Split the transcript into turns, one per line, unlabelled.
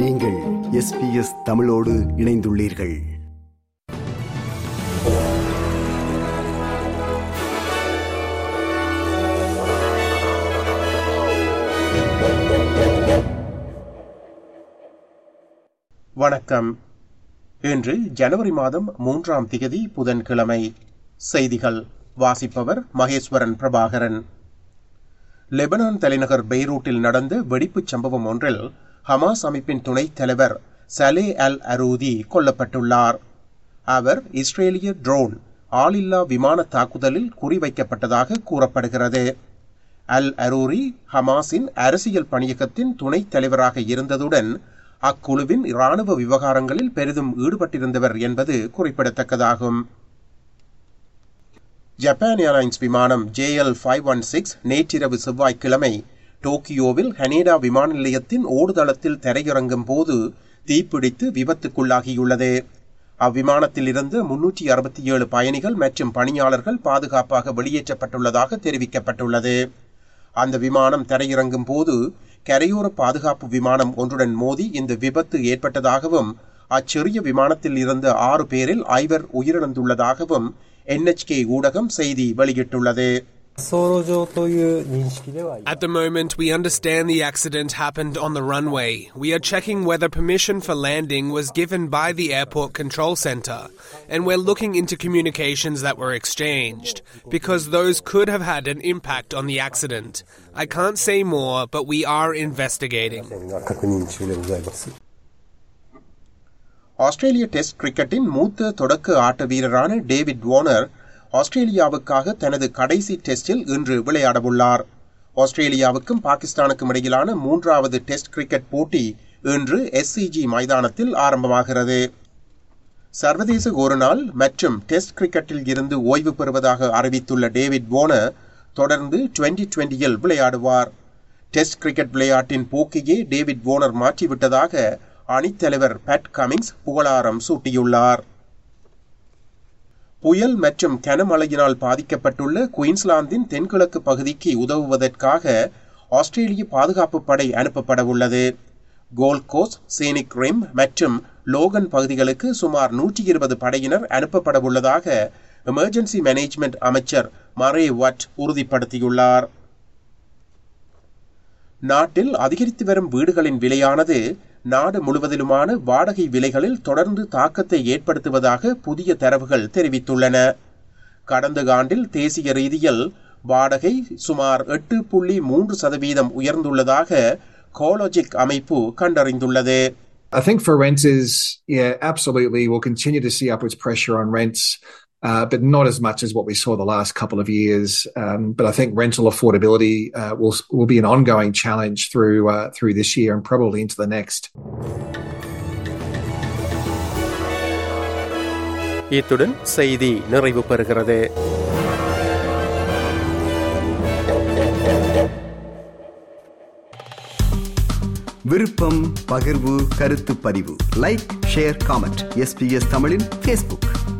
நீங்கள் S B S தமிழோடு இணைந்துள்ளீர்கள் வணக்கம் இன்று ஜனவரி மாதம் மூன்றாம் திகதி புதன்கிழமை செய்திகள் வாசிப்பவர் மகேஸ்வரன் பிரபாகரன் லெபனான் தலைநகர் பெய்ரூட்டில் நடந்த வெடிப்புச் சம்பவம் ஒன்றில் ஹமாஸ் அமைப்பின் துணைத் தலைவர் சலே அல் அரூதி கொல்லப்பட்டுள்ளார் அவர் இஸ்ரேலிய ட்ரோன் ஆளில்லா விமான தாக்குதலில் குறிவைக்கப்பட்டதாக கூறப்படுகிறது அல் அரூரி ஹமாஸின் அரசியல் பணியகத்தின் துணைத் தலைவராக இருந்ததுடன் அக்குழுவின் இராணுவ விவகாரங்களில் பெரிதும் ஈடுபட்டிருந்தவர் என்பது குறிப்பிடத்தக்கதாகும் ஜப்பான் ஏர்லைன்ஸ் விமானம் ஜேஎல் ஃபைவ் ஒன் சிக்ஸ் நேற்றிரவு செவ்வாய்க்கிழமை டோக்கியோவில் ஹனேடா விமான நிலையத்தின் ஓடுதளத்தில் தரையிறங்கும் போது தீப்பிடித்து விபத்துக்குள்ளாகியுள்ளது அவ்விமானத்தில் இருந்து முன்னூற்றி அறுபத்தி ஏழு பயணிகள் மற்றும் பணியாளர்கள் பாதுகாப்பாக வெளியேற்றப்பட்டுள்ளதாக தெரிவிக்கப்பட்டுள்ளது அந்த விமானம் தரையிறங்கும் போது கரையோர பாதுகாப்பு விமானம் ஒன்றுடன் மோதி இந்த விபத்து ஏற்பட்டதாகவும் அச்சிறிய விமானத்தில் இருந்த ஆறு பேரில் ஐவர் உயிரிழந்துள்ளதாகவும் என்எச்கே ஊடகம் செய்தி வெளியிட்டுள்ளது
At the moment, we understand the accident happened on the runway. We are checking whether permission for landing was given by the airport control center, and we're looking into communications that were exchanged, because those could have had an impact on the accident. I can't say more, but we are investigating.
ஆஸ்திரேலிய test கிரிக்கெட்டின் மூத்த தொடக்க ஆட்ட வீரரான David Warner ஆஸ்திரேலியாவுக்காக தனது கடைசி டெஸ்டில் இன்று விளையாடவுள்ளார் ஆஸ்திரேலியாவுக்கும் பாகிஸ்தானுக்கும் இடையிலான மூன்றாவது டெஸ்ட் கிரிக்கெட் போட்டி இன்று எஸ்சிஜி மைதானத்தில் ஆரம்பமாகிறது சர்வதேச ஒருநாள் மற்றும் டெஸ்ட் கிரிக்கெட்டில் இருந்து ஓய்வு பெறுவதாக அறிவித்துள்ள டேவிட் போனர் தொடர்ந்து டுவெண்டி டுவெண்டியில் விளையாடுவார் டெஸ்ட் கிரிக்கெட் விளையாட்டின் போக்கையே டேவிட் போனர் மாற்றிவிட்டதாக அணித்தலைவர் பேட் கமிங்ஸ் புகழாரம் சூட்டியுள்ளார் புயல் மற்றும் கனமழையினால் பாதிக்கப்பட்டுள்ள குயின்ஸ்லாந்தின் தென்கிழக்கு பகுதிக்கு உதவுவதற்காக ஆஸ்திரேலிய பாதுகாப்பு படை அனுப்பப்பட உள்ளது கோல்கோஸ் சீனிக் ரிம் மற்றும் லோகன் பகுதிகளுக்கு சுமார் நூற்றி இருபது படையினர் அனுப்பப்பட உள்ளதாக எமர்ஜென்சி மேனேஜ்மெண்ட் அமைச்சர் மரே வட் உறுதிப்படுத்தியுள்ளார் நாட்டில் அதிகரித்து வரும் வீடுகளின் விலையானது நாடு முழுவதிலுமான வாடகை விலைகளில் தொடர்ந்து தாக்கத்தை ஏற்படுத்துவதாக புதிய தரவுகள் தெரிவித்துள்ளன கடந்த ஆண்டில் தேசிய ரீதியில் வாடகை சுமார் எட்டு புள்ளி மூன்று சதவீதம் உயர்ந்துள்ளதாக கோலோஜிக் அமைப்பு கண்டறிந்துள்ளது I think for is, yeah, absolutely. We'll continue to see upwards pressure on
rents. uh, but not as much as what we saw the last couple of years. Um, but I think rental affordability uh, will will be an ongoing challenge through uh, through this year and probably into the next.
இத்துடன் செய்தி நிறைவு பெறுகிறது விருப்பம் பகிர்வு கருத்து பதிவு like share comment SBS தமிழின் Facebook